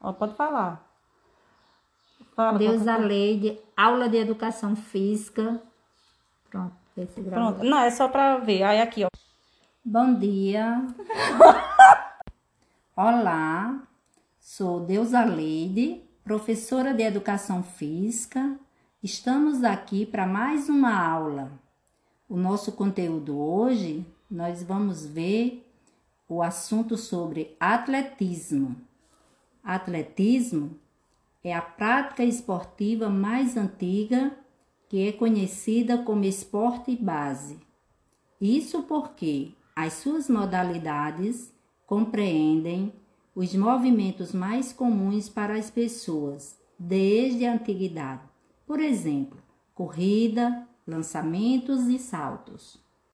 Ó, pode falar. Fala, Deus a aula de educação física. Pronto, vê se gravou. Pronto. Não, é só pra ver. Aí aqui, ó. Bom dia. Olá, sou Deusa Leide, professora de educação física. Estamos aqui para mais uma aula. O nosso conteúdo hoje, nós vamos ver o assunto sobre atletismo. Atletismo é a prática esportiva mais antiga que é conhecida como esporte base. Isso porque as suas modalidades compreendem os movimentos mais comuns para as pessoas desde a antiguidade. Por exemplo, corrida, lançamentos e saltos.